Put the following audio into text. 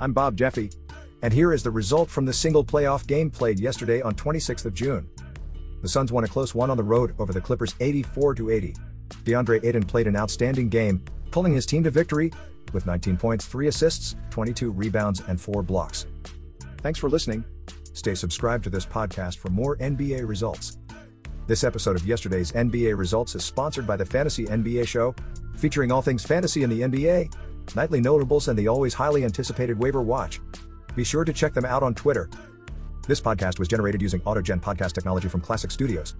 I'm Bob Jeffy, and here is the result from the single playoff game played yesterday on 26th of June. The Suns won a close one on the road over the Clippers 84 80. DeAndre Ayton played an outstanding game, pulling his team to victory with 19 points, 3 assists, 22 rebounds, and 4 blocks. Thanks for listening. Stay subscribed to this podcast for more NBA results. This episode of yesterday's NBA results is sponsored by the Fantasy NBA Show, featuring all things fantasy in the NBA, nightly notables, and the always highly anticipated waiver watch. Be sure to check them out on Twitter. This podcast was generated using AutoGen podcast technology from Classic Studios.